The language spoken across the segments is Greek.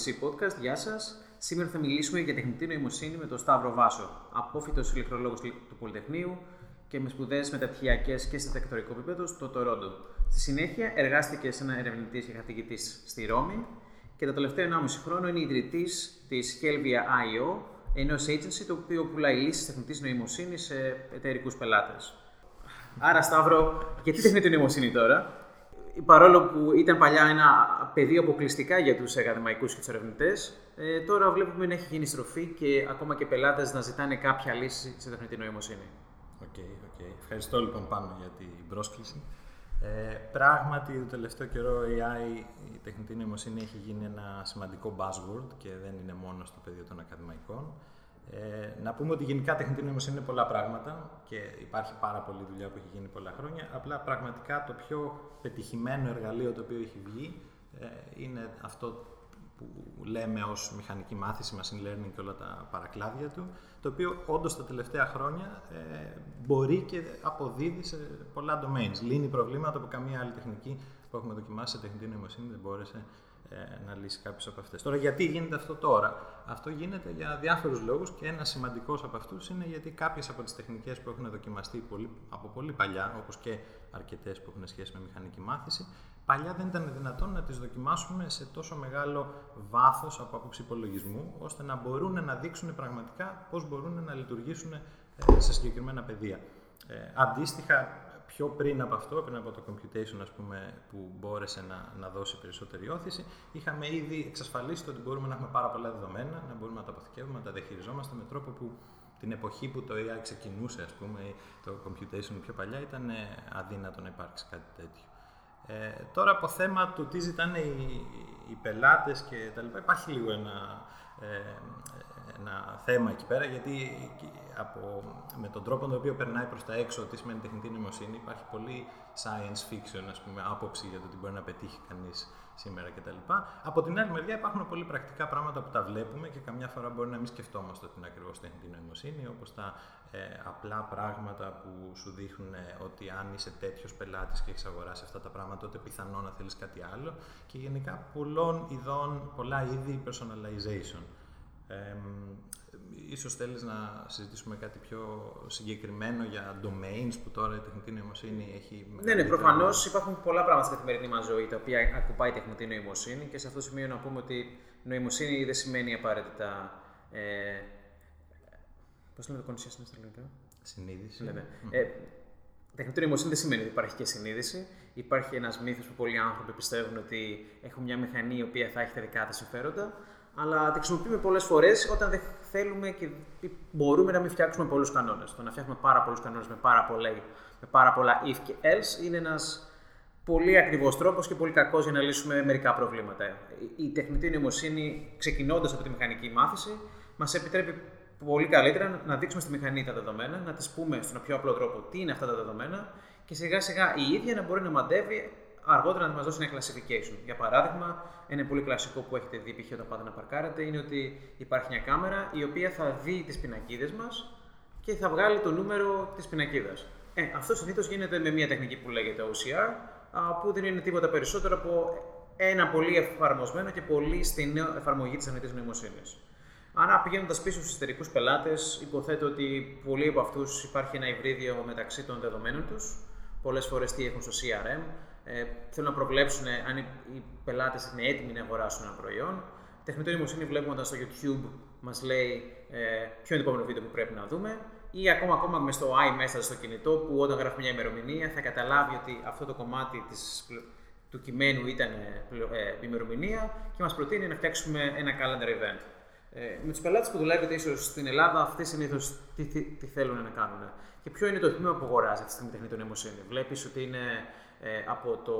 PC Podcast. Γεια σας. Σήμερα θα μιλήσουμε για τεχνητή νοημοσύνη με τον Σταύρο Βάσο, απόφυτο ηλεκτρολόγος του Πολυτεχνείου και με σπουδές μεταπτυχιακές και σε τεκτορικό επίπεδο στο Τορόντο. Στη συνέχεια, εργάστηκε σε ένα ερευνητής και καθηγητής στη Ρώμη και το τελευταίο 1,5 χρόνο είναι ιδρυτής της Helvia IO, ενός agency το οποίο πουλάει λύσεις τεχνητής νοημοσύνης σε εταιρικούς πελάτες. Άρα, Σταύρο, γιατί τεχνητή νοημοσύνη τώρα, παρόλο που ήταν παλιά ένα πεδίο αποκλειστικά για τους ακαδημαϊκούς και τους ερευνητές, ε, τώρα βλέπουμε να έχει γίνει στροφή και ακόμα και πελάτες να ζητάνε κάποια λύση σε τεχνητή νοημοσύνη. OK, okay, okay. Ευχαριστώ λοιπόν Πάνο για την πρόσκληση. Ε, πράγματι, το τελευταίο καιρό η AI, η τεχνητή νοημοσύνη, έχει γίνει ένα σημαντικό buzzword και δεν είναι μόνο στο πεδίο των ακαδημαϊκών. Ε, να πούμε ότι γενικά τεχνητή νοημοσύνη είναι πολλά πράγματα και υπάρχει πάρα πολλή δουλειά που έχει γίνει πολλά χρόνια. Απλά πραγματικά το πιο πετυχημένο εργαλείο το οποίο έχει βγει ε, είναι αυτό που λέμε ως μηχανική μάθηση, machine learning και όλα τα παρακλάδια του, το οποίο όντως τα τελευταία χρόνια ε, μπορεί και αποδίδει σε πολλά domains. Λύνει προβλήματα που καμία άλλη τεχνική που έχουμε δοκιμάσει σε τεχνητή νοημοσύνη δεν μπόρεσε ε, να λύσει κάποιες από αυτές. Τώρα, γιατί γίνεται αυτό τώρα, Αυτό γίνεται για διάφορους λόγους και ένας σημαντικός από αυτούς είναι γιατί κάποιες από τις τεχνικές που έχουν δοκιμαστεί πολύ, από πολύ παλιά, όπως και αρκετές που έχουν σχέση με μηχανική μάθηση, παλιά δεν ήταν δυνατόν να τις δοκιμάσουμε σε τόσο μεγάλο βάθος από άποψη υπολογισμού, ώστε να μπορούν να δείξουν πραγματικά πώς μπορούν να λειτουργήσουν ε, σε συγκεκριμένα πεδία. Ε, αντίστοιχα, πιο πριν από αυτό, πριν από το computation ας πούμε, που μπόρεσε να, να δώσει περισσότερη όθηση, είχαμε ήδη εξασφαλίσει ότι μπορούμε να έχουμε πάρα πολλά δεδομένα, να μπορούμε να τα αποθηκεύουμε, να τα διαχειριζόμαστε με τρόπο που την εποχή που το AI ξεκινούσε, ας πούμε, το computation πιο παλιά, ήταν αδύνατο να υπάρξει κάτι τέτοιο. Ε, τώρα από θέμα του τι ζητάνε οι, οι πελάτες και τα λοιπά, υπάρχει λίγο ένα, ε, ένα θέμα εκεί πέρα, γιατί από, με τον τρόπο τον οποίο περνάει προς τα έξω τι σημαίνει τεχνητή νοημοσύνη, υπάρχει πολύ science fiction, ας πούμε, άποψη για το τι μπορεί να πετύχει κανείς σήμερα κτλ. Από την άλλη μεριά υπάρχουν πολύ πρακτικά πράγματα που τα βλέπουμε και καμιά φορά μπορεί να μην σκεφτόμαστε ότι είναι ακριβώς τεχνητή νοημοσύνη, όπως τα ε, απλά πράγματα που σου δείχνουν ε, ότι αν είσαι τέτοιος πελάτης και έχεις αγοράσει αυτά τα πράγματα, τότε πιθανό να θέλεις κάτι άλλο. Και γενικά πολλών ειδών, πολλά είδη personalization. Ε, ίσως θέλεις να συζητήσουμε κάτι πιο συγκεκριμένο για domains που τώρα η τεχνητή νοημοσύνη έχει... Ναι, ναι, προφανώς υπάρχουν πολλά πράγματα στην καθημερινή μας ζωή τα οποία ακουπάει η τεχνητή νοημοσύνη και σε αυτό το σημείο να πούμε ότι νοημοσύνη δεν σημαίνει απαραίτητα... Ε, πώς λέμε το consciousness στα ελληνικά; Συνείδηση. Ναι, ναι. Mm. Ε, τεχνητή νοημοσύνη δεν σημαίνει ότι υπάρχει και συνείδηση. Υπάρχει ένας μύθος που πολλοί άνθρωποι πιστεύουν ότι έχουν μια μηχανή η οποία θα έχει τα δικά της συμφέροντα αλλά τη χρησιμοποιούμε πολλές φορές όταν δεν θέλουμε και μπορούμε να μην φτιάξουμε πολλούς κανόνες. Το να φτιάχνουμε πάρα πολλούς κανόνες με, πάρα με πάρα πολλά if και else είναι ένας πολύ ακριβώ τρόπος και πολύ κακός για να λύσουμε μερικά προβλήματα. Η τεχνητή νοημοσύνη, ξεκινώντας από τη μηχανική μάθηση, μας επιτρέπει πολύ καλύτερα να δείξουμε στη μηχανή τα δεδομένα, να τη πούμε στον πιο απλό τρόπο τι είναι αυτά τα δεδομένα και σιγά σιγά η ίδια να μπορεί να μαντεύει αργότερα να μας δώσει ένα classification. Για παράδειγμα, ένα πολύ κλασικό που έχετε δει π.χ. όταν πάτε να παρκάρετε είναι ότι υπάρχει μια κάμερα η οποία θα δει τις πινακίδες μας και θα βγάλει το νούμερο της πινακίδας. Ε, αυτό συνήθως γίνεται με μια τεχνική που λέγεται OCR, που δεν είναι τίποτα περισσότερο από ένα πολύ εφαρμοσμένο και πολύ στενό εφαρμογή της ανετή νοημοσύνης. Άρα, πηγαίνοντας πίσω στους εταιρικού πελάτες, υποθέτω ότι πολλοί από αυτούς υπάρχει ένα υβρίδιο μεταξύ των δεδομένων τους. Πολλές φορές τι έχουν στο CRM, ε, θέλουν να προβλέψουν αν οι πελάτες είναι έτοιμοι να αγοράσουν ένα προϊόν. Τεχνητή νοημοσύνη βλέπουμε όταν στο YouTube μας λέει ε, ποιο είναι το επόμενο βίντεο που πρέπει να δούμε. Ή ακόμα, ακόμα με στο iMessage στο κινητό που όταν γράφει μια ημερομηνία θα καταλάβει ότι αυτό το κομμάτι της, του κειμένου ήταν ε, ημερομηνία και μας προτείνει να φτιάξουμε ένα calendar event. Ε, με τους πελάτες που δουλεύετε ίσως στην Ελλάδα, αυτοί συνήθως τι, τι, τι, θέλουν να κάνουν. Και ποιο είναι το τμήμα που αγοράζει αυτή τη στιγμή τεχνητή νοημοσύνη. Βλέπεις ότι είναι ε, από, το,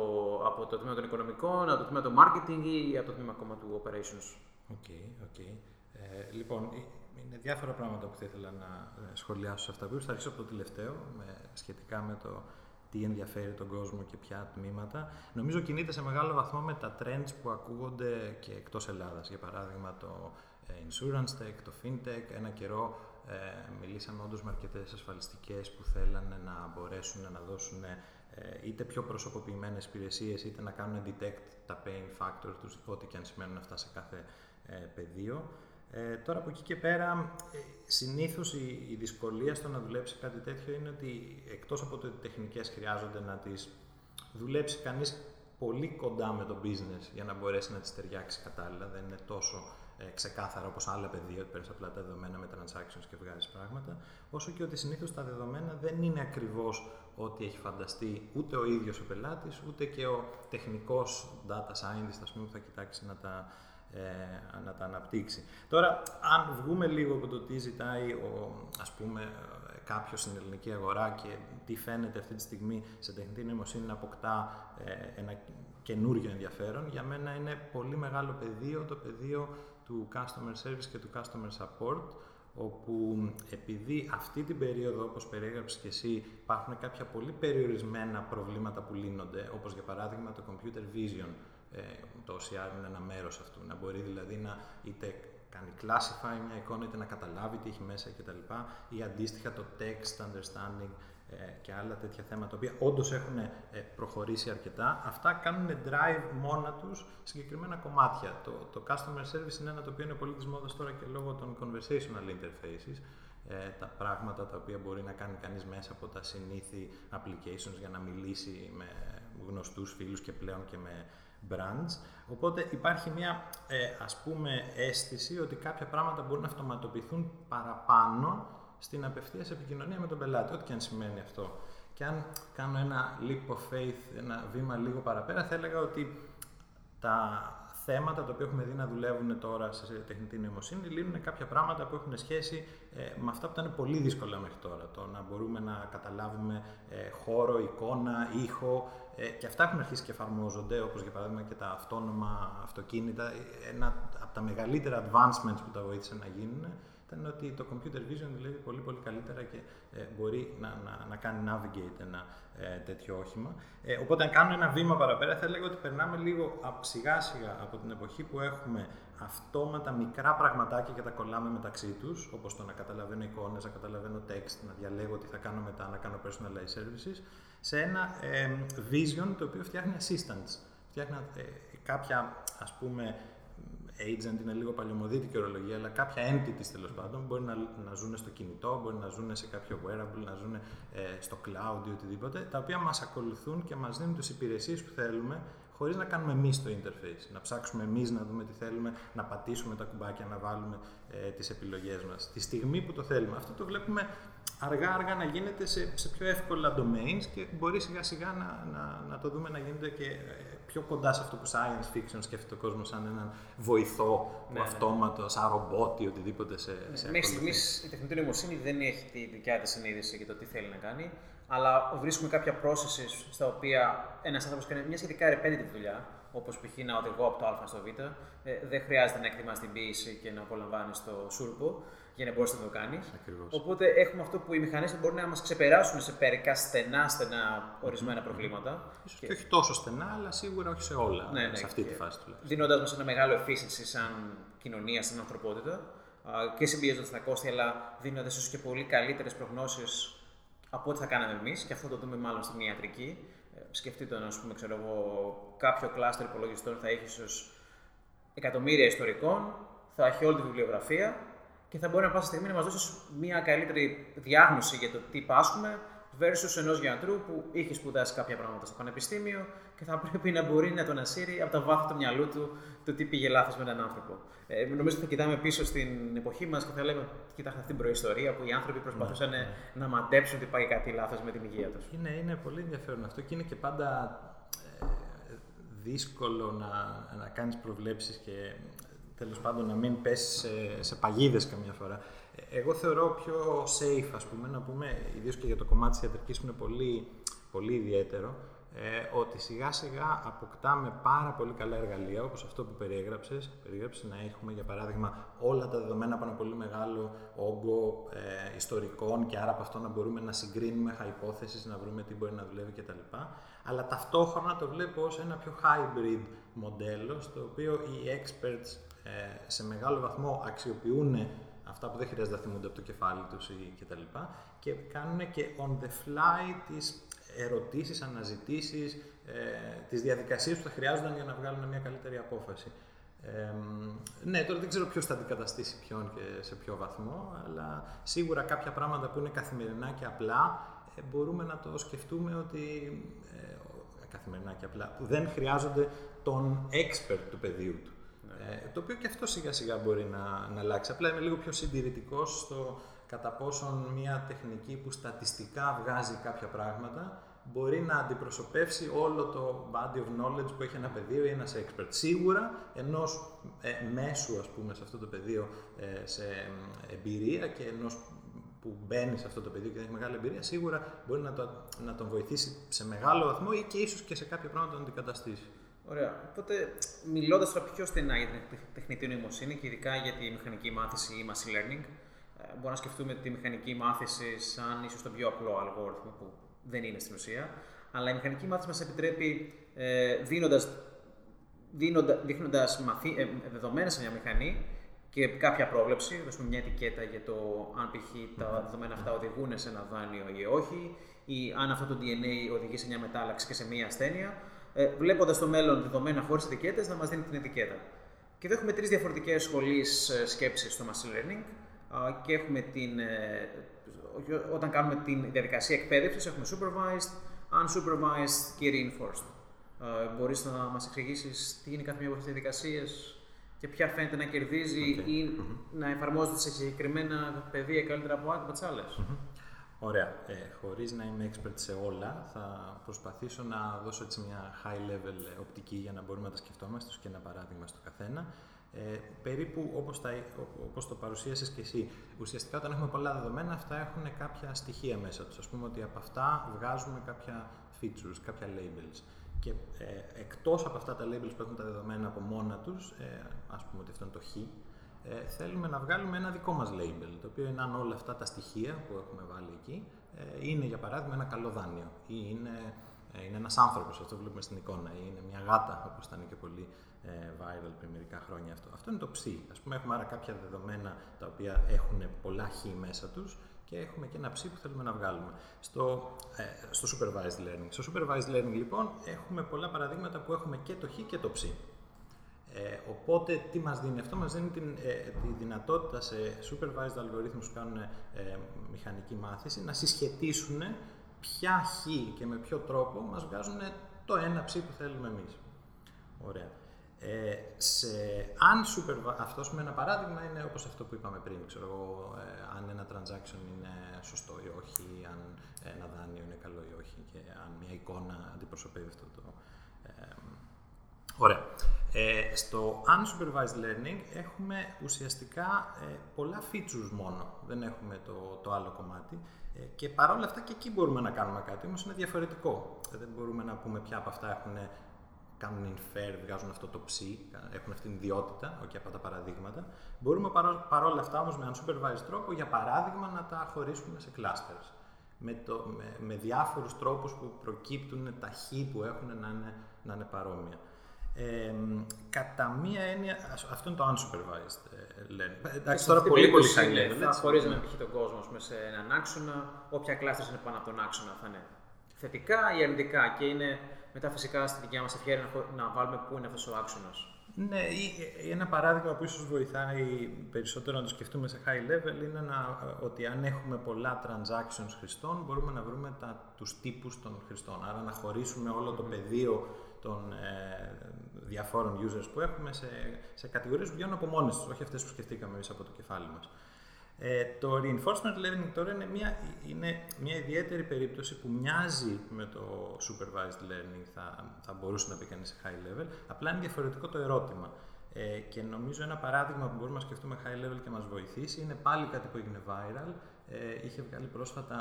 από το τμήμα των οικονομικών, από το τμήμα του marketing ή από το τμήμα ακόμα του operations. OK, okay, okay. Ε, λοιπόν, ε, είναι διάφορα πράγματα που θα ήθελα να ε, σχολιάσω σε αυτά που Θα αρχίσω από το τελευταίο, με, σχετικά με το τι ενδιαφέρει τον κόσμο και ποια τμήματα. Νομίζω κινείται σε μεγάλο βαθμό με τα trends που ακούγονται και εκτός Ελλάδας. Για παράδειγμα το insurance tech, το fintech. Ένα καιρό ε, μιλήσαμε όντως με αρκετές ασφαλιστικές που θέλανε να μπορέσουν να δώσουν ε, είτε πιο προσωποποιημένες υπηρεσίες, είτε να κάνουν detect τα pain factors τους, ό,τι και αν σημαίνουν αυτά σε κάθε πεδίο. Ε, τώρα από εκεί και πέρα, ε, συνήθως η, η, δυσκολία στο να δουλέψει κάτι τέτοιο είναι ότι εκτός από το ότι τεχνικές χρειάζονται να τις δουλέψει κανείς πολύ κοντά με το business για να μπορέσει να τις ταιριάξει κατάλληλα. Δεν είναι τόσο ε, ξεκάθαρα όπως άλλα πεδία, ότι παίρνεις απλά τα δεδομένα με transactions και βγάζεις πράγματα, όσο και ότι συνήθως τα δεδομένα δεν είναι ακριβώς ό,τι έχει φανταστεί ούτε ο ίδιος ο πελάτης, ούτε και ο τεχνικός data scientist, ας πούμε, που θα κοιτάξει να τα ε, να τα αναπτύξει. Τώρα, αν βγούμε λίγο από το τι ζητάει ο, ας πούμε, κάποιος στην ελληνική αγορά και τι φαίνεται αυτή τη στιγμή σε τεχνητή νοημοσύνη να αποκτά ε, ένα καινούριο ενδιαφέρον, για μένα είναι πολύ μεγάλο πεδίο το πεδίο του customer service και του customer support, όπου επειδή αυτή την περίοδο, όπως περιέγραψες και εσύ, υπάρχουν κάποια πολύ περιορισμένα προβλήματα που λύνονται, όπως για παράδειγμα το computer vision, ε, το OCR είναι ένα μέρος αυτού. Να μπορεί δηλαδή να είτε κάνει classify μια εικόνα, είτε να καταλάβει τι έχει μέσα κτλ. Ή αντίστοιχα το text understanding ε, και άλλα τέτοια θέματα, τα οποία όντως έχουν ε, προχωρήσει αρκετά. Αυτά κάνουν drive μόνα τους συγκεκριμένα κομμάτια. Το, το customer service είναι ένα το οποίο είναι πολύ τη μόδα τώρα και λόγω των conversational interfaces. Ε, τα πράγματα τα οποία μπορεί να κάνει κανείς μέσα από τα συνήθι applications για να μιλήσει με γνωστούς φίλους και πλέον και με brands. Οπότε υπάρχει μια ε, ας πούμε αίσθηση ότι κάποια πράγματα μπορούν να αυτοματοποιηθούν παραπάνω στην απευθείας επικοινωνία με τον πελάτη, ό,τι και αν σημαίνει αυτό. Και αν κάνω ένα leap of faith, ένα βήμα λίγο παραπέρα, θα έλεγα ότι τα θέματα τα οποία έχουμε δει να δουλεύουν τώρα σε τεχνητή νοημοσύνη λύνουν κάποια πράγματα που έχουν σχέση ε, με αυτά που ήταν πολύ δύσκολα μέχρι τώρα. Το να μπορούμε να καταλάβουμε ε, χώρο, εικόνα, ήχο ε, και αυτά έχουν αρχίσει και εφαρμόζονται, όπως για παράδειγμα και τα αυτόνομα αυτοκίνητα. Ένα από τα μεγαλύτερα advancements που τα βοήθησε να γίνουν ήταν ότι το computer vision δουλεύει πολύ πολύ καλύτερα και ε, μπορεί να, να, να κάνει navigate ένα ε, τέτοιο όχημα. Ε, οπότε αν κάνω ένα βήμα παραπέρα θα έλεγα ότι περνάμε λίγο σιγά σιγά από την εποχή που έχουμε αυτόματα μικρά πραγματάκια και τα κολλάμε μεταξύ τους, όπως το να καταλαβαίνω εικόνες, να καταλαβαίνω text, να διαλέγω τι θα κάνω μετά, να κάνω personalized services, σε ένα ε, vision το οποίο φτιάχνει assistants. Φτιάχνει ε, κάποια ας πούμε agent είναι λίγο παλαιομοδίτικη ορολογία, αλλά κάποια entities τέλος πάντων μπορεί να, να ζουν στο κινητό, μπορεί να ζουν σε κάποιο wearable, να ζουν ε, στο cloud ή οτιδήποτε, τα οποία μας ακολουθούν και μας δίνουν τις υπηρεσίες που θέλουμε χωρίς να κάνουμε εμείς το interface. Να ψάξουμε εμείς να δούμε τι θέλουμε, να πατήσουμε τα κουμπάκια, να βάλουμε ε, τις επιλογές μας. Τη στιγμή που το θέλουμε. Αυτό το βλέπουμε αργά-αργά να γίνεται σε, σε πιο εύκολα domains και μπορεί σιγά-σιγά να, να, να το δούμε να γίνεται και ε, πιο κοντά σε αυτό που science fiction σκέφτεται ο κόσμος σαν έναν βοηθό, ναι, ναι. αυτόματος, σαν ρομπότ ή οτιδήποτε σε, ναι, σε Μέχρι στιγμής η τεχνητή νοημοσύνη δεν έχει τη δικιά της συνείδηση για το τι θέλει να κάνει, αλλά βρίσκουμε κάποια processes στα οποία ένας άνθρωπος κάνει μια σχετικά repetitive δουλειά, όπως π.χ. να οδηγώ από το Α στο Β, ε, δεν χρειάζεται να εκτιμάς την ποιήση και να απολαμβάνεις το σούρπο για να μπορείς να το κάνεις. Οπότε έχουμε αυτό που οι μηχανές μπορούν να μας ξεπεράσουν σε περικά στενά, στενά ορισμένα προβλήματα. Ίσως και... όχι τόσο στενά, αλλά σίγουρα όχι σε όλα. Ναι, ναι, σε αυτή τη φάση τουλάχιστον. Δίνοντα μας ένα μεγάλο efficiency σαν κοινωνία, σαν ανθρωπότητα και συμπιέζοντας τα κόστη, αλλά δίνοντας ίσως και πολύ καλύτερες προγνώσεις από ό,τι θα κάναμε εμείς, και αυτό το δούμε μάλλον στην ιατρική. Ε, σκεφτείτε να πούμε, ξέρω εγώ, κάποιο κλάστερ υπολογιστών θα έχει ίσως εκατομμύρια ιστορικών, θα έχει όλη τη βιβλιογραφία και θα μπορεί να πάσα στιγμή να μας δώσεις μια καλύτερη διάγνωση για το τι πάσχουμε versus ενός γιατρού που είχε σπουδάσει κάποια πράγματα στο πανεπιστήμιο και θα πρέπει να μπορεί να τον ασύρει από τα βάθη του μυαλού του το τι πήγε λάθος με έναν άνθρωπο. Ε, νομίζω ότι θα κοιτάμε πίσω στην εποχή μας και θα λέμε: Κοιτάξτε αυτή την προϊστορία που οι άνθρωποι προσπαθούσαν ναι, ναι. να μαντέψουν ότι πάει κάτι λάθος με την υγεία τους. Είναι, είναι πολύ ενδιαφέρον αυτό και είναι και πάντα ε, δύσκολο να, να κάνεις προβλέψεις και τέλος πάντων να μην πέσει σε, σε παγίδες καμιά φορά. Εγώ θεωρώ πιο safe, ας πούμε, να πούμε, ιδίως και για το κομμάτι της ιατρικής που είναι πολύ, πολύ ιδιαίτερο, ε, ότι σιγά σιγά αποκτάμε πάρα πολύ καλά εργαλεία, όπως αυτό που περιέγραψες, περιέγραψες να έχουμε για παράδειγμα όλα τα δεδομένα από ένα πολύ μεγάλο όγκο ε, ιστορικών και άρα από αυτό να μπορούμε να συγκρίνουμε hypothesis, να βρούμε τι μπορεί να δουλεύει κτλ. Αλλά ταυτόχρονα το βλέπω ως ένα πιο hybrid μοντέλο, στο οποίο οι experts ε, σε μεγάλο βαθμό αξιοποιούν αυτά που δεν χρειάζεται να θυμούνται από το κεφάλι τους ή κτλ. Και κάνουν και on the fly τις ερωτήσεις, αναζητήσεις, ε, τις διαδικασίες που θα χρειάζονταν για να βγάλουν μια καλύτερη απόφαση. Ε, ναι, τώρα δεν ξέρω ποιος θα αντικαταστήσει ποιον και σε ποιο βαθμό, αλλά σίγουρα κάποια πράγματα που είναι καθημερινά και απλά ε, μπορούμε να το σκεφτούμε ότι ε, καθημερινά και απλά, που δεν χρειάζονται τον expert του πεδίου του. Ναι. Ε, το οποίο και αυτό σιγά σιγά μπορεί να, να αλλάξει. Απλά είμαι λίγο πιο συντηρητικός στο κατά πόσον μια τεχνική που στατιστικά βγάζει κάποια πράγματα μπορεί να αντιπροσωπεύσει όλο το body of knowledge που έχει ένα πεδίο ή ένας expert. Σίγουρα ενός ε, μέσου, ας πούμε, σε αυτό το πεδίο ε, σε εμπειρία και ενός που μπαίνει σε αυτό το πεδίο και έχει μεγάλη εμπειρία, σίγουρα μπορεί να, το, να τον βοηθήσει σε μεγάλο βαθμό ή και ίσως και σε κάποια πράγματα να τον αντικαταστήσει. Ωραία. Οπότε, μιλώντας τώρα πιο στενά για την τεχνητή νοημοσύνη και ειδικά για τη μηχανική μάθηση ή machine learning, ε, μπορούμε να σκεφτούμε τη μηχανική μάθηση σαν ίσως τον πιο απλό αλγόριθμο που δεν είναι στην ουσία. Αλλά η μηχανική μάθηση μας επιτρέπει ε, δίνοντας δείχνοντας ε, δεδομένα σε μια μηχανή και κάποια πρόβλεψη, δώσουμε μια ετικέτα για το αν π.χ. τα δεδομένα αυτά οδηγούν σε ένα δάνειο ή όχι, ή αν αυτό το DNA οδηγεί σε μια μετάλλαξη και σε μια ασθένεια, ε, βλέποντας το μέλλον δεδομένα χωρίς ετικέτες, να μας δίνει την ετικέτα. Και εδώ έχουμε τρεις διαφορετικές σχολείς ε, σκέψη στο machine learning και έχουμε την, ε, όταν κάνουμε την διαδικασία εκπαίδευσης, έχουμε supervised, unsupervised και reinforced. Μπορείς να μας εξηγήσεις τι είναι κάθε μία από αυτές τις διαδικασίες και ποια φαίνεται να κερδίζει ή να εφαρμόζεται σε συγκεκριμένα πεδία καλύτερα από τι άλλες. Ωραία. Ε, χωρίς να είμαι expert σε όλα, θα προσπαθήσω να δώσω έτσι μια high level οπτική για να μπορούμε να τα σκεφτόμαστε και ένα παράδειγμα στο καθένα. Ε, περίπου όπως, τα, όπως το παρουσίασες και εσύ, ουσιαστικά όταν έχουμε πολλά δεδομένα, αυτά έχουν κάποια στοιχεία μέσα τους. Ας πούμε ότι από αυτά βγάζουμε κάποια features, κάποια labels. Και ε, εκτός από αυτά τα labels που έχουν τα δεδομένα από μόνα τους, ε, ας πούμε ότι αυτό είναι το χ, ε, θέλουμε να βγάλουμε ένα δικό μας label, το οποίο είναι αν όλα αυτά τα στοιχεία που έχουμε βάλει εκεί ε, είναι για παράδειγμα ένα καλό δάνειο ή είναι, ε, είναι ένας άνθρωπος, αυτό βλέπουμε στην εικόνα, ή είναι μια γάτα, όπως ήταν και πολύ ε, viral πριν μερικά χρόνια αυτό. Αυτό είναι το ψι. Ας πούμε έχουμε άρα κάποια δεδομένα τα οποία έχουν πολλά χ μέσα τους και έχουμε και ένα ψι που θέλουμε να βγάλουμε. Στο, ε, στο supervised learning. Στο supervised learning λοιπόν έχουμε πολλά παραδείγματα που έχουμε και το χ και το ψι. Ε, οπότε, τι μας δίνει αυτό, μας δίνει την, ε, τη δυνατότητα σε supervised αλγορίθμους που κάνουν ε, μηχανική μάθηση να συσχετίσουν ποια χ και με ποιο τρόπο μας βγάζουν το ένα ψ που θέλουμε εμείς. Ωραία. Ε, σε, αν super, αυτός με ένα παράδειγμα είναι όπως αυτό που είπαμε πριν, ξέρω εγώ, ε, αν ένα transaction είναι σωστό ή όχι, αν ένα δάνειο είναι καλό ή όχι και αν μια εικόνα αντιπροσωπεύει αυτό το... Ε, ωραία. Ε, στο unsupervised learning έχουμε ουσιαστικά ε, πολλά features μόνο, δεν έχουμε το, το άλλο κομμάτι ε, και παρόλα αυτά και εκεί μπορούμε να κάνουμε κάτι, όμως είναι διαφορετικό. Δεν μπορούμε να πούμε ποια από αυτά έχουν, κάνουν infer, βγάζουν αυτό το ψ, έχουν αυτή την ιδιότητα, όχι από τα παραδείγματα. Μπορούμε παρόλα αυτά όμως με unsupervised τρόπο, για παράδειγμα, να τα χωρίσουμε σε clusters. Με, το, με, με διάφορους τρόπους που προκύπτουν τα χ που έχουν να είναι, να είναι παρόμοια. Ε, κατά μία έννοια, αυτό είναι το unsupervised ε, learning. Εντάξει, τώρα πολύ πολύ high level. Θα χωρίζουμε π.χ. τον κόσμο σε έναν άξονα. Όποια κλάστερ είναι πάνω από τον άξονα θα είναι θετικά ή αρνητικά. Και είναι μετά φυσικά στη δικιά μας ευκαιρία να, να βάλουμε πού είναι αυτός ο άξονας. Ναι, ή, ένα παράδειγμα που ίσως βοηθάει περισσότερο να το σκεφτούμε σε high level είναι να, ότι αν έχουμε πολλά transactions χρηστών μπορούμε να βρούμε τα, τους τύπους των χρηστών. Άρα να χωρίσουμε όλο το πεδίο των ε, διαφόρων users που έχουμε σε, σε κατηγορίες που βγαίνουν από μόνες τους, όχι αυτές που σκεφτήκαμε εμείς από το κεφάλι μας. Ε, το reinforcement learning τώρα είναι μια, είναι μια ιδιαίτερη περίπτωση που μοιάζει με το supervised learning, θα, θα μπορούσε να πει κανείς σε high level, απλά είναι διαφορετικό το ερώτημα. Ε, και νομίζω ένα παράδειγμα που μπορούμε να σκεφτούμε high level και μας βοηθήσει είναι πάλι κάτι που έγινε viral. Ε, είχε βγάλει πρόσφατα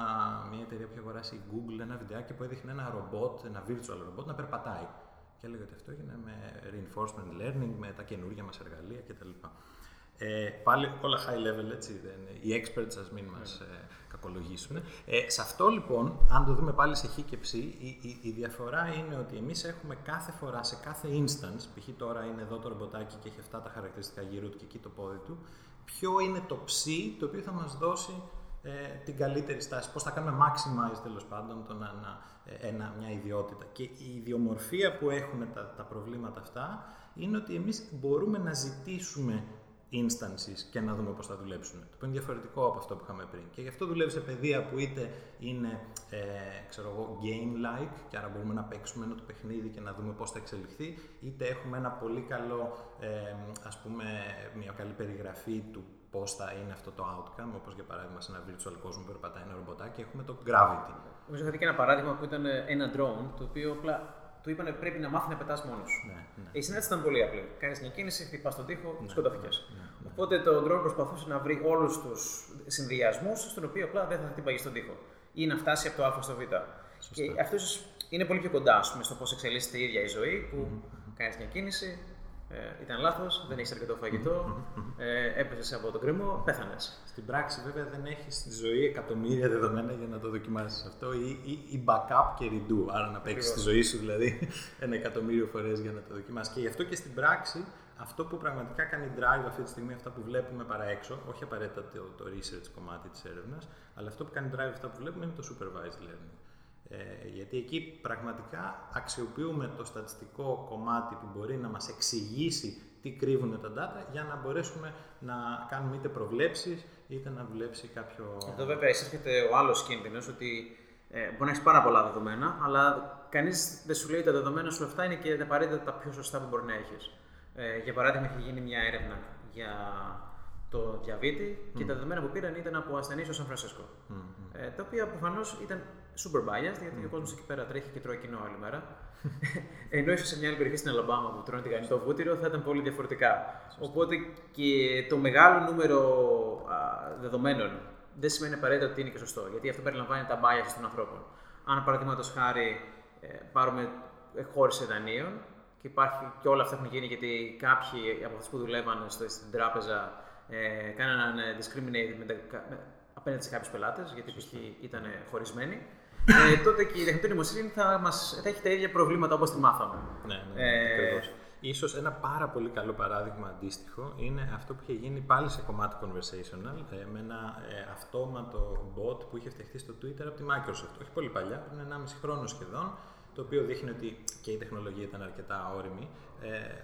μια εταιρεία που είχε αγοράσει η Google ένα βιντεάκι που έδειχνε ένα ρομπότ, ένα virtual robot να περπατάει και έλεγα ότι αυτό έγινε με reinforcement learning, με τα καινούργια μας εργαλεία κτλ. Ε, πάλι όλα high level, έτσι, δεν, οι experts ας μην μας ε, κακολογήσουν. Ε, σε αυτό λοιπόν, αν το δούμε πάλι σε χ και ψ, η, η, διαφορά είναι ότι εμείς έχουμε κάθε φορά, σε κάθε instance, π.χ. τώρα είναι εδώ το ρομποτάκι και έχει αυτά τα χαρακτηριστικά γύρω του και εκεί το πόδι του, ποιο είναι το ψ το οποίο θα μας δώσει ε, την καλύτερη στάση, πώς θα κάνουμε maximize τέλος πάντων το να, ε, ένα, μια ιδιότητα. Και η ιδιομορφία που έχουν τα, τα προβλήματα αυτά είναι ότι εμείς μπορούμε να ζητήσουμε instances και να δούμε πώς θα δουλέψουν. Το οποίο είναι διαφορετικό από αυτό που είχαμε πριν. Και γι' αυτό δουλεύει σε παιδεία που είτε είναι ε, ξέρω εγώ, game-like και άρα μπορούμε να παίξουμε ένα το παιχνίδι και να δούμε πώς θα εξελιχθεί, είτε έχουμε ένα πολύ καλό, ε, ας πούμε, μια καλή περιγραφή του πώς θα είναι αυτό το outcome, όπως για παράδειγμα σε ένα virtual κόσμο που περπατάει ένα ρομποτάκι, έχουμε το gravity. Νομίζω είχα δει και ένα παράδειγμα που ήταν ένα drone, το οποίο απλά του είπαν πρέπει να μάθει να πετάς μόνος σου. Ναι, ναι. Η συνέντευξη ήταν πολύ απλή. Κάνεις μια κίνηση, χτυπάς τον τοίχο, ναι, σκοτώθηκες. Ναι, ναι, Οπότε το drone προσπαθούσε να βρει όλους τους συνδυασμούς, στον οποίο απλά δεν θα χτυπάγει στον τοίχο. ή να φτάσει από το Α στο Β. Σωστά. Και αυτό είναι πολύ πιο κοντά πούμε, στο πώς εξελίσσεται η ίδια η ζωή, που mm-hmm. κάνεις μια κίνηση, ε, ήταν λάθος, δεν έχεις αρκετό φαγητό, ε, έπεσες από τον κρεμό, πέθανες. Στην πράξη, βέβαια, δεν έχεις στη ζωή εκατομμύρια δεδομένα για να το δοκιμάσεις αυτό ή, ή, ή, backup και redo. Άρα να παίξεις τη ζωή σου δηλαδή ένα εκατομμύριο φορές για να το δοκιμάσεις. Και γι' αυτό και στην πράξη, αυτό που πραγματικά κάνει drive αυτή τη στιγμή, αυτά που βλέπουμε παρά έξω, όχι απαραίτητα το, το research κομμάτι της έρευνας, αλλά αυτό που κάνει drive αυτά που βλέπουμε είναι το supervised learning. Ε, γιατί εκεί πραγματικά αξιοποιούμε το στατιστικό κομμάτι που μπορεί να μας εξηγήσει τι κρύβουν τα data για να μπορέσουμε να κάνουμε είτε προβλέψεις είτε να δουλέψει κάποιο... Εδώ βέβαια εισέρχεται ο άλλος κίνδυνος ότι ε, μπορεί να έχεις πάρα πολλά δεδομένα, αλλά κανείς δεν σου λέει τα δεδομένα σου αυτά είναι και απαραίτητα τα πιο σωστά που μπορεί να έχεις. Ε, για παράδειγμα, έχει γίνει μια έρευνα για το διαβήτη και τα δεδομένα που πήραν ήταν από ασθενείς στο Σαν Φρανσίσκο. Mm. Ε, τα οποία προφανώς ήταν super biased, γιατί ο κόσμος εκεί πέρα τρέχει και τρώει κοινό άλλη μέρα. Ενώ ίσως σε μια άλλη περιοχή στην Αλαμπάμα που τρώνε τηγανιτό βούτυρο θα ήταν πολύ διαφορετικά. Οπότε και το μεγάλο νούμερο α, δεδομένων δεν σημαίνει απαραίτητα ότι είναι και σωστό, γιατί αυτό περιλαμβάνει τα bias των ανθρώπων. Αν παραδείγματος χάρη ε, πάρουμε χώρισε δανείων και υπάρχει και όλα αυτά έχουν γίνει γιατί κάποιοι από αυτούς που δουλεύαν στην τράπεζα ε, κάνανε discriminate με, με, απέναντι σε κάποιους πελάτες, γιατί π.χ. ήταν χωρισμένοι ε, τότε και η τεχνητή νοημοσύνη θα, μας, θα έχει τα ίδια προβλήματα όπως τη μάθαμε. Ναι, ναι, ε, Ίσως ένα πάρα πολύ καλό παράδειγμα αντίστοιχο είναι αυτό που είχε γίνει πάλι σε κομμάτι conversational ε, με ένα ε, αυτόματο bot που είχε φτιαχτεί στο Twitter από τη Microsoft. Όχι πολύ παλιά, πριν 1,5 χρόνο σχεδόν, το οποίο δείχνει ότι και η τεχνολογία ήταν αρκετά όρημη, ε,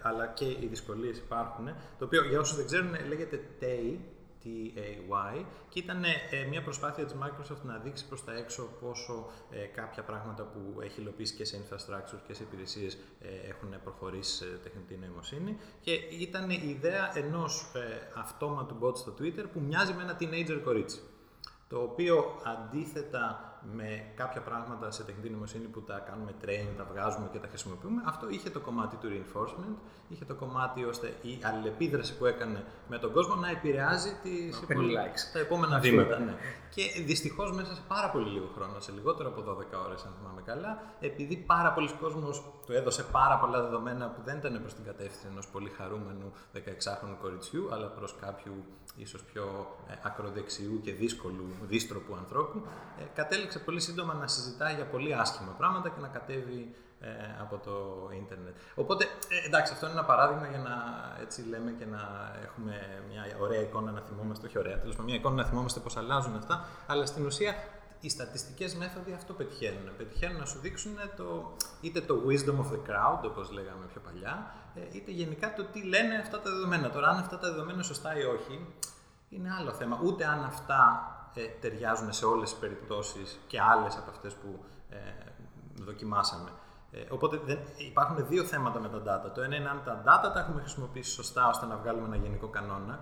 αλλά και οι δυσκολίες υπάρχουν. Το οποίο για όσους δεν ξέρουν λέγεται TAY, TAY και ήταν ε, μια προσπάθεια της Microsoft να δείξει προς τα έξω πόσο ε, κάποια πράγματα που έχει υλοποιήσει και σε infrastructure και σε υπηρεσίες ε, έχουν προχωρήσει σε τεχνητή νοημοσύνη και ήταν η ιδέα ενός αυτόματου bot στο Twitter που μοιάζει με ένα teenager κορίτσι το οποίο αντίθετα με κάποια πράγματα σε τεχνητή νοημοσύνη που τα κάνουμε train, τα βγάζουμε και τα χρησιμοποιούμε. Αυτό είχε το κομμάτι του reinforcement, είχε το κομμάτι ώστε η αλληλεπίδραση που έκανε με τον κόσμο να επηρεάζει τις τα επόμενα βήματα. Ναι. Και δυστυχώς μέσα σε πάρα πολύ λίγο χρόνο, σε λιγότερο από 12 ώρες, αν θυμάμαι καλά, επειδή πάρα πολλοί κόσμοι του έδωσε πάρα πολλά δεδομένα που δεν ήταν προς την κατεύθυνση ενός πολύ χαρούμενου 16χρονου κοριτσιού, αλλά προς κάποιου ίσως πιο ε, ακροδεξιού και δύσκολου, δίστροπου ανθρώπου, ε, κατέληξε πολύ σύντομα να συζητάει για πολύ άσχημα πράγματα και να κατέβει ε, από το ίντερνετ. Οπότε, εντάξει, αυτό είναι ένα παράδειγμα για να έτσι λέμε και να έχουμε μια ωραία εικόνα να θυμόμαστε, όχι ωραία, τέλος μια εικόνα να θυμόμαστε πώς αλλάζουν αυτά, αλλά στην ουσία οι στατιστικές μέθοδοι αυτό πετυχαίνουν. Πετυχαίνουν να σου δείξουν το, είτε το wisdom of the crowd, όπως λέγαμε πιο παλιά, είτε γενικά το τι λένε αυτά τα δεδομένα. Τώρα, αν αυτά τα δεδομένα σωστά ή όχι, είναι άλλο θέμα. Ούτε αν αυτά ε, ταιριάζουν σε όλες τις περιπτώσεις και άλλες από αυτές που ε, δοκιμάσαμε. Ε, οπότε δεν, υπάρχουν δύο θέματα με τα data. Το ένα είναι αν τα data τα έχουμε χρησιμοποιήσει σωστά ώστε να βγάλουμε ένα γενικό κανόνα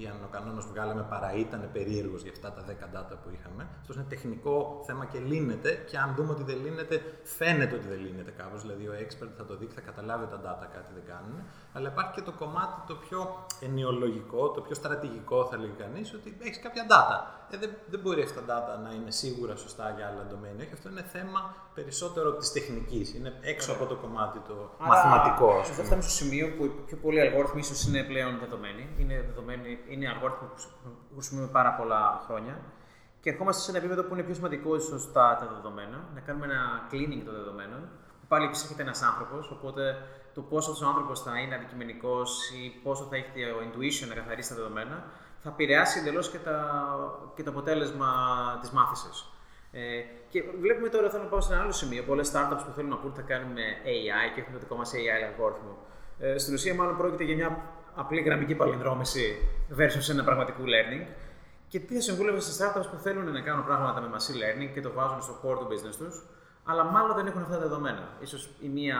ή αν ο κανόνας που βγάλαμε παρά ήταν περίεργος για αυτά τα 10 data που είχαμε. Αυτό είναι τεχνικό θέμα και λύνεται. Και αν δούμε ότι δεν λύνεται, φαίνεται ότι δεν λύνεται κάπως. Δηλαδή, ο expert θα το δει και θα καταλάβει τα data κάτι δεν κάνουν. Αλλά υπάρχει και το κομμάτι το πιο ενοιολογικό, το πιο στρατηγικό, θα λέγει κανείς, ότι έχεις κάποια data. Ε, δεν, δεν μπορεί αυτά τα data να είναι σίγουρα σωστά για άλλα domain. Όχι, αυτό είναι θέμα περισσότερο της τεχνικής. Είναι έξω από το κομμάτι το Άρα, μαθηματικό. Εδώ φτάνουμε στο σημείο που οι πιο πολλοί αλγόριθμοι ίσως είναι πλέον δεδομένοι. Είναι, δεδομένοι, είναι αλγόριθμοι που χρησιμοποιούμε πάρα πολλά χρόνια. Και ερχόμαστε σε ένα επίπεδο που είναι πιο σημαντικό ίσως τα, τα δεδομένα, να κάνουμε ένα cleaning των δεδομένων. Πάλι επισέρχεται ένας άνθρωπος, οπότε το πόσο αυτός ο άνθρωπος θα είναι αντικειμενικός ή πόσο θα έχει το intuition να καθαρίσει τα δεδομένα, θα επηρεάσει εντελώς και, και το αποτέλεσμα της μάθησης. Ε, και βλέπουμε τώρα, θέλω να πάω σε ένα άλλο σημείο, πολλές startups που θέλουν να πούν θα κάνουμε AI και έχουμε το δικό μας AI αλγόριθμο. Ε, στην ουσία, μάλλον πρόκειται για μια απλή γραμμική παλινδρόμηση versus ένα πραγματικού learning. Και τι θα συμβούλευε σε startups που θέλουν να κάνουν πράγματα με machine learning και το βάζουν στο core του business τους, αλλά μάλλον δεν έχουν αυτά τα δεδομένα. σω η μία,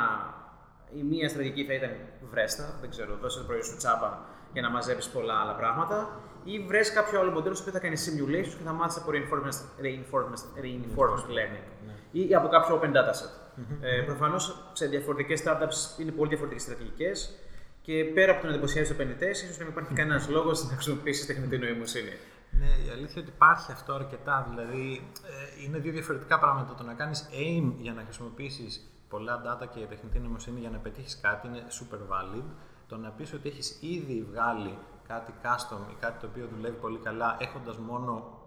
η μία στρατηγική θα ήταν βρέστα, δεν ξέρω, δώσε το προϊόν σου τσάπα για να μαζέψεις πολλά άλλα πράγματα, ή βρες κάποιο άλλο μοντέλο που θα κάνεις simulations και θα μάθεις από reinforcement, reinforcement, reinforcement learning ναι. ή από κάποιο open dataset. Mm-hmm. Ε, Προφανώς σε διαφορετικές startups είναι πολύ διαφορετικές στρατηγικές και πέρα από το να εντυπωσιάζεις του επενδυτές, ίσως να μην υπάρχει κανένας λόγος να χρησιμοποιήσεις τεχνητή νοημοσύνη. Ναι, η αλήθεια είναι ότι υπάρχει αυτό αρκετά. Δηλαδή, ε, είναι δύο διαφορετικά πράγματα. Το να κάνεις aim για να χρησιμοποιήσεις πολλά data και τεχνητή νοημοσύνη για να πετύχεις κάτι είναι super valid. Το να πεις ότι έχεις ήδη βγάλει κάτι custom ή κάτι το οποίο δουλεύει πολύ καλά έχοντας μόνο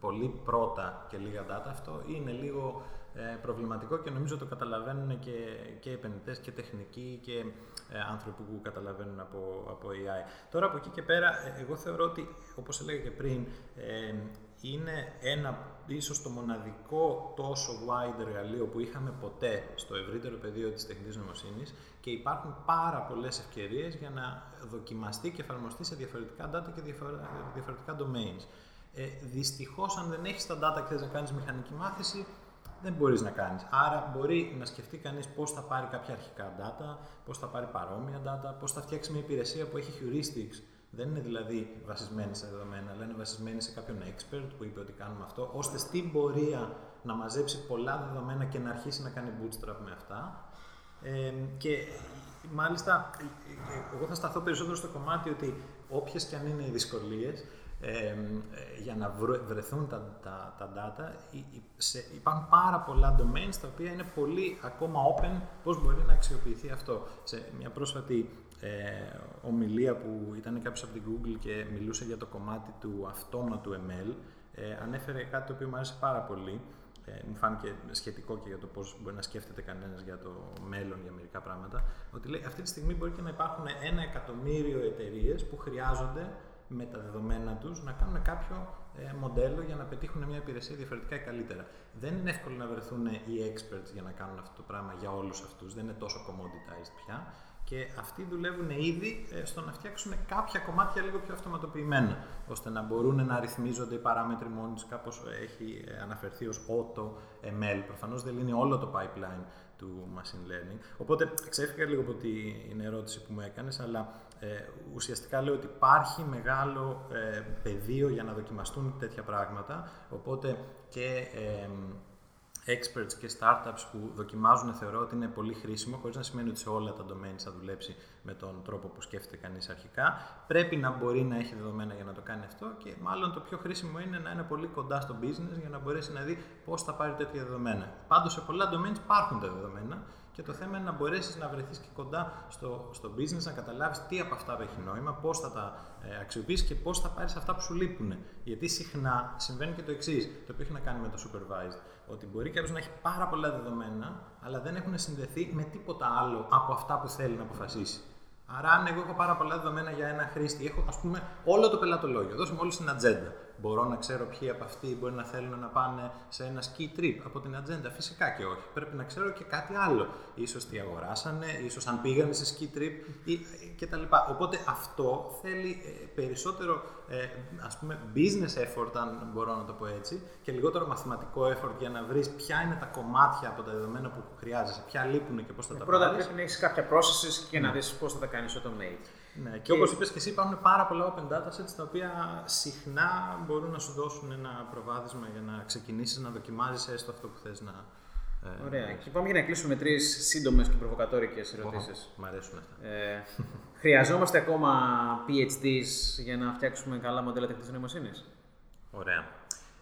πολύ πρώτα και λίγα data, αυτό είναι λίγο ε, προβληματικό και νομίζω το καταλαβαίνουν και, και επενδυτές και τεχνικοί και ε, άνθρωποι που καταλαβαίνουν από, από AI. Τώρα από εκεί και πέρα, ε, εγώ θεωρώ ότι, όπως έλεγα και πριν, είναι ένα ίσως το μοναδικό τόσο wide εργαλείο που είχαμε ποτέ στο ευρύτερο πεδίο της τεχνητής νοημοσύνης και υπάρχουν πάρα πολλές ευκαιρίες για να δοκιμαστεί και εφαρμοστεί σε διαφορετικά data και διαφορετικά domains. Ε, δυστυχώς, αν δεν έχεις τα data και θες να κάνεις μηχανική μάθηση, δεν μπορείς να κάνεις. Άρα μπορεί να σκεφτεί κανείς πώς θα πάρει κάποια αρχικά data, πώς θα πάρει παρόμοια data, πώς θα φτιάξει μια υπηρεσία που έχει heuristics. Δεν είναι δηλαδή βασισμένη σε δεδομένα, αλλά είναι βασισμένη σε κάποιον expert που είπε ότι κάνουμε αυτό, ώστε στην πορεία να μαζέψει πολλά δεδομένα και να αρχίσει να κάνει bootstrap με αυτά. Ε, και μάλιστα, εγώ θα σταθώ περισσότερο στο κομμάτι ότι όποιες και αν είναι οι δυσκολίες, ε, για να βρεθούν τα, τα, τα data. Σε, υπάρχουν πάρα πολλά domains τα οποία είναι πολύ ακόμα open πώς μπορεί να αξιοποιηθεί αυτό. Σε μια πρόσφατη ε, ομιλία που ήταν κάποιος από την Google και μιλούσε για το κομμάτι του αυτόματου ML, ε, ανέφερε κάτι το οποίο μου άρεσε πάρα πολύ. Ε, μου φάνηκε σχετικό και για το πώς μπορεί να σκέφτεται κανένας για το μέλλον για μερικά πράγματα. Ότι λέει αυτή τη στιγμή μπορεί και να υπάρχουν ένα εκατομμύριο εταιρείες που χρειάζονται με τα δεδομένα τους να κάνουν κάποιο ε, μοντέλο για να πετύχουν μια υπηρεσία διαφορετικά ή καλύτερα. Δεν είναι εύκολο να βρεθούν οι experts για να κάνουν αυτό το πράγμα για όλους αυτούς. Δεν είναι τόσο commoditized πια. Και αυτοί δουλεύουν ήδη ε, στο να φτιάξουν κάποια κομμάτια λίγο πιο αυτοματοποιημένα, ώστε να μπορούν να ρυθμίζονται οι παράμετροι μόνοι τους, κάπως έχει ε, αναφερθεί ως auto ML. Προφανώς δεν λύνει όλο το pipeline του machine learning. Οπότε ξέφυγα λίγο από την ερώτηση που μου έκανες, αλλά ε, ουσιαστικά λέω ότι υπάρχει μεγάλο ε, πεδίο για να δοκιμαστούν τέτοια πράγματα, οπότε και ε, experts και startups που δοκιμάζουν θεωρώ ότι είναι πολύ χρήσιμο, χωρίς να σημαίνει ότι σε όλα τα domains θα δουλέψει με τον τρόπο που σκέφτεται κανείς αρχικά. Πρέπει να μπορεί να έχει δεδομένα για να το κάνει αυτό και μάλλον το πιο χρήσιμο είναι να είναι πολύ κοντά στο business για να μπορέσει να δει πώς θα πάρει τέτοια δεδομένα. Πάντως σε πολλά domains υπάρχουν τα δεδομένα και το θέμα είναι να μπορέσεις να βρεθείς και κοντά στο, στο business, να καταλάβεις τι από αυτά έχει νόημα, πώς θα τα ε, αξιοποιήσει και πώς θα πάρεις αυτά που σου λείπουν. Γιατί συχνά συμβαίνει και το εξής, το οποίο έχει να κάνει με το supervised. Ότι μπορεί κάποιος να έχει πάρα πολλά δεδομένα, αλλά δεν έχουν συνδεθεί με τίποτα άλλο από αυτά που θέλει να αποφασίσει. Άρα, αν εγώ έχω πάρα πολλά δεδομένα για ένα χρήστη, έχω ας πούμε όλο το πελατολόγιο, δώσε μου όλη την ατζέντα. Μπορώ να ξέρω ποιοι από αυτοί μπορεί να θέλουν να πάνε σε ένα ski trip από την ατζέντα. Φυσικά και όχι. Πρέπει να ξέρω και κάτι άλλο. Ίσως τι αγοράσανε, ίσως αν πήγανε σε ski trip ή, κτλ. Οπότε αυτό θέλει ε, περισσότερο ε, ας πούμε business effort, αν μπορώ να το πω έτσι, και λιγότερο μαθηματικό effort για να βρεις ποια είναι τα κομμάτια από τα δεδομένα που χρειάζεσαι, ποια λείπουν και πώς θα τα πάρεις. Πρώτα πρέπει να έχεις κάποια processes και να δεις πώς θα τα κάνεις automate. Ναι, και, και όπως είπες και εσύ, υπάρχουν πάρα πολλά open data sets τα οποία συχνά μπορούν να σου δώσουν ένα προβάδισμα για να ξεκινήσεις να δοκιμάζεις έστω αυτό που θες να. Ε, Ωραία. Και πάμε για να κλείσουμε τρεις σύντομες και προβοκατόρικες ερωτήσεις. Μ' αρέσουν αυτά. Ε, χρειαζόμαστε ακόμα PhDs για να φτιάξουμε καλά μοντέλα τεχνητής νοημοσύνης; Ωραία.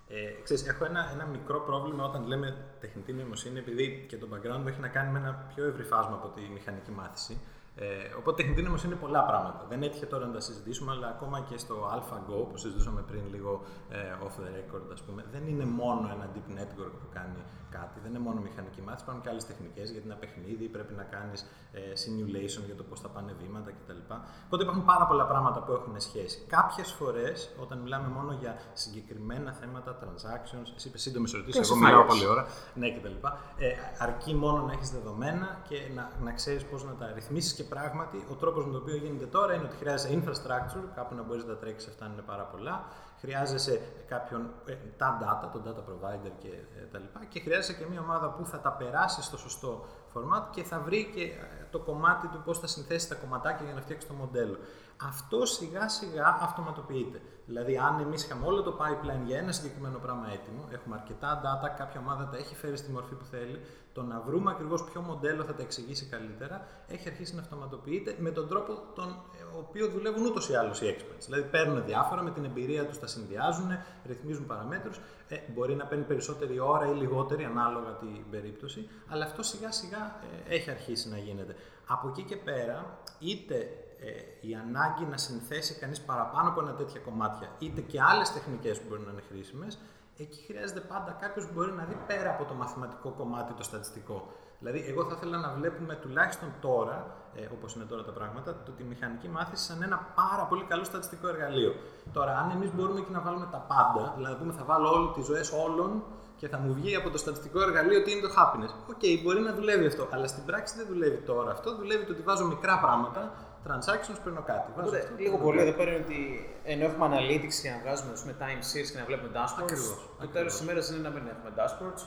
Ε, ξέρεις, έχω ένα, ένα μικρό πρόβλημα όταν λέμε τεχνητή νοημοσύνη, επειδή και το background μου έχει να κάνει με ένα πιο ευρύ φάσμα από τη μηχανική μάθηση. Ε, οπότε τεχνητή νοημοσύνη είναι πολλά πράγματα. Δεν έτυχε τώρα να τα συζητήσουμε, αλλά ακόμα και στο AlphaGo που συζητούσαμε πριν λίγο ε, off the record, ας πούμε, δεν είναι μόνο ένα deep network που κάνει κάτι, δεν είναι μόνο μηχανική μάθηση, υπάρχουν και άλλες τεχνικές γιατί είναι ένα παιχνίδι, πρέπει να κάνεις ε, simulation για το πώς θα πάνε βήματα κτλ. Οπότε υπάρχουν πάρα πολλά πράγματα που έχουν σχέση. Κάποιες φορές, όταν μιλάμε μόνο για συγκεκριμένα θέματα transactions, εσύ είπες σύντομες ερωτήσεις, εγώ μιλάω πολλή ώρα, ναι κτλ. Ε, αρκεί μόνο να έχεις δεδομένα και να, να ξέρεις πώς να τα ρυθμίσεις και πράγματι ο τρόπος με τον οποίο γίνεται τώρα είναι ότι χρειάζεσαι infrastructure, κάπου να μπορείς να τα τρέξεις, αυτά είναι πάρα πολλά. Χρειάζεσαι κάποιον, ε, τα data, τον data provider και ε, τα λοιπά και χρειάζεσαι και μια ομάδα που θα τα περάσει στο σωστό format και θα βρει και ε, το κομμάτι του πώς θα συνθέσει τα κομματάκια για να φτιάξει το μοντέλο. Αυτό σιγά σιγά αυτοματοποιείται. Δηλαδή, αν εμείς είχαμε όλο το pipeline για ένα συγκεκριμένο πράγμα έτοιμο, έχουμε αρκετά data, κάποια ομάδα τα έχει φέρει στη μορφή που θέλει, το να βρούμε ακριβώς ποιο μοντέλο θα τα εξηγήσει καλύτερα, έχει αρχίσει να αυτοματοποιείται με τον τρόπο τον ε, οποίος δουλεύουν ούτως ή άλλως οι experts. Δηλαδή, παίρνουν διάφορα, με την εμπειρία τους τα συνδυάζουν, ρυθμίζουν παραμέτρους. Ε, μπορεί να παίρνει περισσότερη ώρα ή λιγότερη, ανάλογα την περίπτωση, αλλά αυτό σιγά σιγά ε, έχει αρχίσει να γίνεται. Από εκεί και πέρα, είτε ε, η ανάγκη να συνθέσει κανείς παραπάνω από ένα τέτοια κομμάτια, είτε και άλλες τεχνικές που μπορεί να είναι χρήσιμες, εκεί χρειάζεται πάντα κάποιος που μπορεί να δει πέρα από το μαθηματικό κομμάτι το στατιστικό. Δηλαδή, εγώ θα ήθελα να βλέπουμε τουλάχιστον τώρα, ε, όπως είναι τώρα τα πράγματα, το, τη μηχανική μάθηση σαν ένα πάρα πολύ καλό στατιστικό εργαλείο. Τώρα, αν εμείς μπορούμε εκεί να βάλουμε τα πάντα, δηλαδή πούμε θα βάλω όλες τις ζωές όλων και θα μου βγει από το στατιστικό εργαλείο τι είναι το happiness. OK, okay, μπορεί να δουλεύει αυτό, αλλά στην πράξη δεν δουλεύει τώρα αυτό. Δουλεύει το ότι βάζω μικρά πράγματα transactions παίρνω κάτι. Οπότε, αυτό, λίγο πολύ εδώ πέρα είναι ότι ενώ έχουμε analytics και να βγάζουμε πούμε, time series και να βλέπουμε dashboards, ακριβώς, το τέλος της ημέρας είναι να μην έχουμε dashboards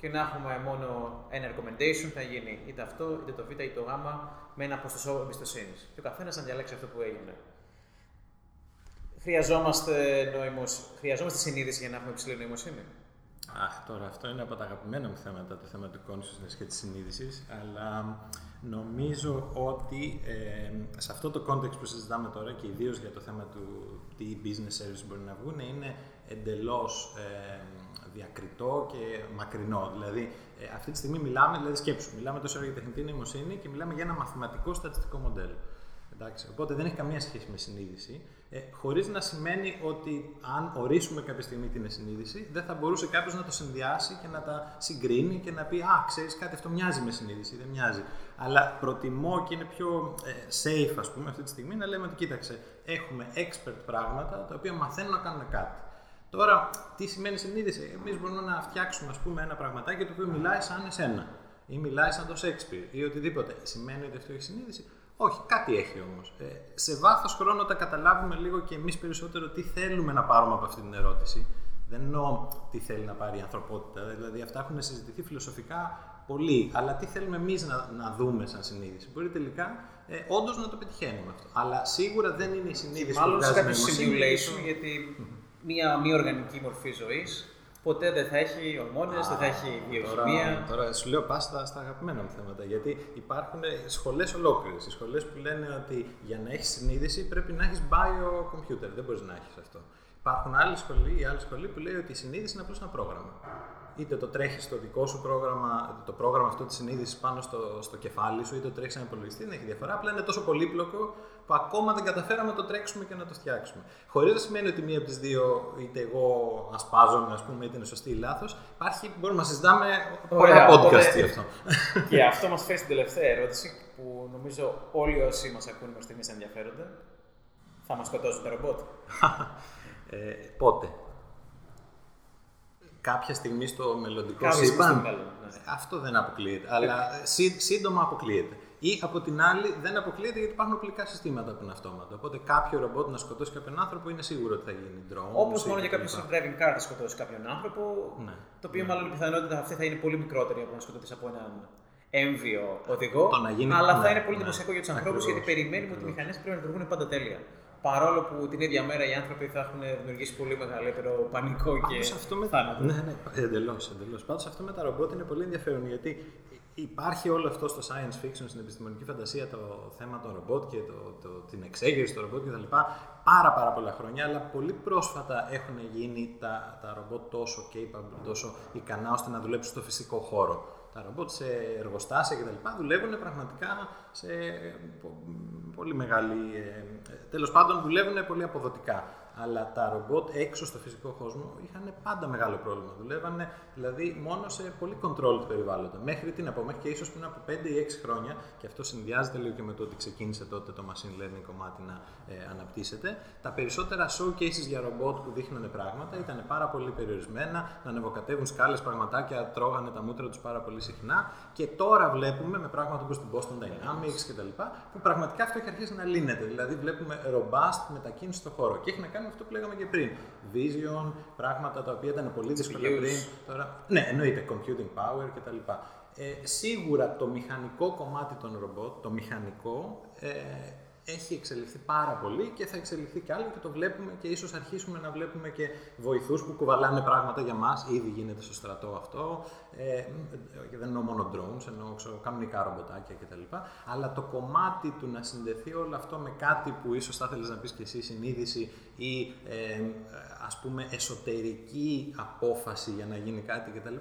και να έχουμε μόνο ένα recommendation, θα γίνει είτε αυτό, είτε το β, είτε το γ, με ένα ποσοστό εμπιστοσύνης. Και ο καθένας να διαλέξει αυτό που έγινε. Χρειαζόμαστε, νοημοσ... Χρειαζόμαστε συνείδηση για να έχουμε υψηλή νοημοσύνη; Αχ, τώρα αυτό είναι από τα αγαπημένα μου θέματα, το θέμα του consciousness και της συνείδησης, αλλά νομίζω ότι ε, σε αυτό το context που συζητάμε τώρα και ιδίως για το θέμα του τι business services μπορεί να βγουν, είναι εντελώς ε, διακριτό και μακρινό. Δηλαδή, ε, αυτή τη στιγμή μιλάμε, δηλαδή σκέψου, μιλάμε τόσο για τεχνητή νοημοσύνη και μιλάμε για ένα μαθηματικό στατιστικό μοντέλο. Εντάξει, οπότε δεν έχει καμία σχέση με συνείδηση. Ε, χωρίς να σημαίνει ότι αν ορίσουμε κάποια στιγμή την συνείδηση, δεν θα μπορούσε κάποιος να το συνδυάσει και να τα συγκρίνει και να πει «Α, ξέρεις κάτι, αυτό μοιάζει με συνείδηση, δεν μοιάζει». Αλλά προτιμώ και είναι πιο ε, safe, ας πούμε, αυτή τη στιγμή να λέμε ότι κοίταξε, έχουμε expert πράγματα τα οποία μαθαίνουν να κάνουν κάτι. Τώρα, τι σημαίνει συνείδηση. Εμείς μπορούμε να φτιάξουμε ας πούμε, ένα πραγματάκι το οποίο μιλάει σαν εσένα ή μιλάει σαν το Shakespeare ή οτιδήποτε. Σημαίνει ότι αυτό έχει συνείδηση. Όχι, κάτι έχει όμως. Ε, σε βάθος χρόνου, όταν καταλάβουμε λίγο και εμείς περισσότερο τι θέλουμε να πάρουμε από αυτή την ερώτηση, δεν εννοώ τι θέλει να πάρει η ανθρωπότητα, δηλαδή αυτά έχουν συζητηθεί φιλοσοφικά πολύ, αλλά τι θέλουμε εμείς να, να δούμε σαν συνείδηση. Μπορεί τελικά ε, όντως να το πετυχαίνουμε αυτό. Αλλά σίγουρα δεν είναι η συνείδηση Μάλλον που Μάλλον σε κάποιο simulation, γιατί μια μη οργανική μορφή ζωής ποτέ δεν θα έχει ορμόνες, δεν θα έχει βιοχημία. Τώρα, τώρα σου λέω πας στα, στα αγαπημένα μου θέματα. Γιατί υπάρχουν σχολές ολόκληρες. Οι σχολές που λένε ότι για να έχεις συνείδηση πρέπει να έχεις biocomputer. Δεν μπορείς να έχεις αυτό. Υπάρχουν άλλοι σχολοί, η άλλη σχολή που λέει ότι η συνείδηση είναι απλώς ένα πρόγραμμα είτε το τρέχεις στο δικό σου πρόγραμμα, το πρόγραμμα αυτό της συνείδησης πάνω στο, στο κεφάλι σου, είτε το τρέχεις ένα υπολογιστή, δεν έχει διαφορά. Απλά είναι τόσο πολύπλοκο που ακόμα δεν καταφέραμε να το τρέξουμε και να το φτιάξουμε. Χωρίς να σημαίνει ότι μία από τις δύο, είτε εγώ ασπάζομαι, ας πούμε, είτε είναι σωστή ή λάθος. Υπάρχει, μπορούμε να συζητάμε πολλά podcast γι' αυτό. Και αυτό μας φέρει στην τελευταία ερώτηση που νομίζω όλοι όσοι μας ακούνε μέχρι στιγμής ενδιαφέρονται. Θα μας σκοτώσουν τα ρομπότ. ε, πότε; Κάποια στιγμή στο μελλοντικό σύμπαν. Ναι. Αυτό δεν αποκλείεται. Αλλά σύντομα αποκλείεται. Ή από την άλλη δεν αποκλείεται γιατί υπάρχουν οπλικά συστήματα που είναι αυτόματα. Οπότε κάποιο ρομπότ να σκοτώσει κάποιον άνθρωπο είναι σίγουρο ότι θα γίνει drone. Όπως μόνο για κάποιο driving car να σκοτώσει κάποιον άνθρωπο. Ναι. Το οποίο ναι. μάλλον η πιθανότητα αυτή θα είναι πολύ μικρότερη από να σκοτώσει από έναν έμβιο οδηγό. αλλά θα ναι, είναι πολύ ναι. εντυπωσιακό για τους ανθρώπους γιατί περιμένουμε ότι οι μηχανές πρέπει να λειτουργούν πάντα τέλεια. Παρόλο που την ίδια μέρα οι άνθρωποι θα έχουν δημιουργήσει πολύ μεγαλύτερο πανικό και αυτό με... θάνατο. Ναι, ναι, εντελώς. Εντελώς. Πάντως αυτό με τα ρομπότ είναι πολύ ενδιαφέρον γιατί υπάρχει όλο αυτό στο science fiction, στην επιστημονική φαντασία, το θέμα των ρομπότ και το, το, την εξέγερση των ρομπότ κτλ. Πάρα, πάρα πολλά χρόνια, αλλά πολύ πρόσφατα έχουν γίνει τα, τα ρομπότ τόσο capable, τόσο ικανά ώστε να δουλέψουν στο φυσικό χώρο τα ρομπότ σε εργοστάσια κτλ. δουλεύουν πραγματικά σε πολύ μεγάλη. Ε, τέλος πάντων, δουλεύουν πολύ αποδοτικά. Αλλά τα ρομπότ έξω στο φυσικό κόσμο είχαν πάντα μεγάλο πρόβλημα. Δουλεύανε δηλαδή μόνο σε πολύ controlled περιβάλλοντα. Μέχρι τι να πω, μέχρι και ίσως πριν από 5 ή 6 χρόνια, και αυτό συνδυάζεται λίγο και με το ότι ξεκίνησε τότε το machine learning κομμάτι να ε, αναπτύσσεται, τα περισσότερα showcases για ρομπότ που δείχνανε πράγματα ήταν πάρα πολύ περιορισμένα, να ανεβοκατεύουν σκάλες, πραγματάκια, τρώγανε τα μούτρα τους πάρα πολύ συχνά. Και τώρα βλέπουμε με πράγματα όπως την Boston Dynamics κτλ. που πραγματικά αυτό έχει αρχίσει να λύνεται. Δηλαδή βλέπουμε robust μετακίνηση στο χώρο. Και έχει να κάνει με αυτό που λέγαμε και πριν. Vision, πράγματα τα οποία ήταν πολύ δύσκολα πριν. Τώρα, ναι, εννοείται computing power κτλ. Ε, σίγουρα το μηχανικό κομμάτι των ρομπότ, το μηχανικό, ε, έχει εξελιχθεί πάρα πολύ και θα εξελιχθεί κι άλλο και το βλέπουμε και ίσως αρχίσουμε να βλέπουμε και βοηθούς που κουβαλάνε πράγματα για μας. Ήδη γίνεται στο στρατό αυτό. Ε, δεν εννοώ μόνο drones, εννοώ ξέρω, κανονικά ρομποτάκια κτλ. Αλλά το κομμάτι του να συνδεθεί όλο αυτό με κάτι που ίσως θα ήθελες να πεις και εσύ συνείδηση ή ε, ας πούμε εσωτερική απόφαση για να γίνει κάτι κτλ.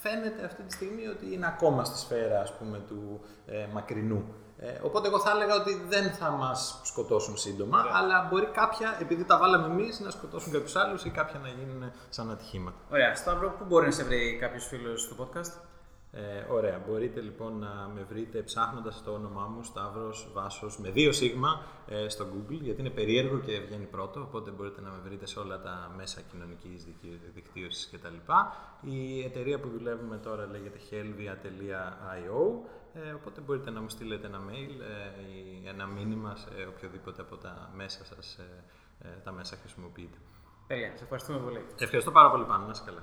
Φαίνεται αυτή τη στιγμή ότι είναι ακόμα στη σφαίρα ας πούμε, του ε, μακρινού. Ε, οπότε εγώ θα έλεγα ότι δεν θα μας σκοτώσουν σύντομα, αλλά μπορεί κάποια, επειδή τα βάλαμε εμείς, να σκοτώσουν κάποιους άλλους ή κάποια να γίνουν σαν ατυχήματα. Ωραία. Σταύρο, πού μπορεί να σε βρει κάποιος φίλος στο podcast; Ε, ωραία. Μπορείτε λοιπόν να με βρείτε ψάχνοντας το όνομά μου, Σταύρος Βάσος, με δύο σίγμα ε, στο Google, γιατί είναι περίεργο και βγαίνει πρώτο. Οπότε μπορείτε να με βρείτε σε όλα τα μέσα κοινωνικής δικτύωσης κτλ. Η εταιρεία που δουλεύουμε τώρα λέγεται helvia.io. Ε, οπότε μπορείτε να μου στείλετε ένα mail ε, ή ένα μήνυμα σε οποιοδήποτε από τα μέσα σας, ε, τα μέσα χρησιμοποιείτε. Τέλεια. Σε ευχαριστούμε πολύ. Ευχαριστώ πάρα πολύ πάνω. Να είσαι καλά.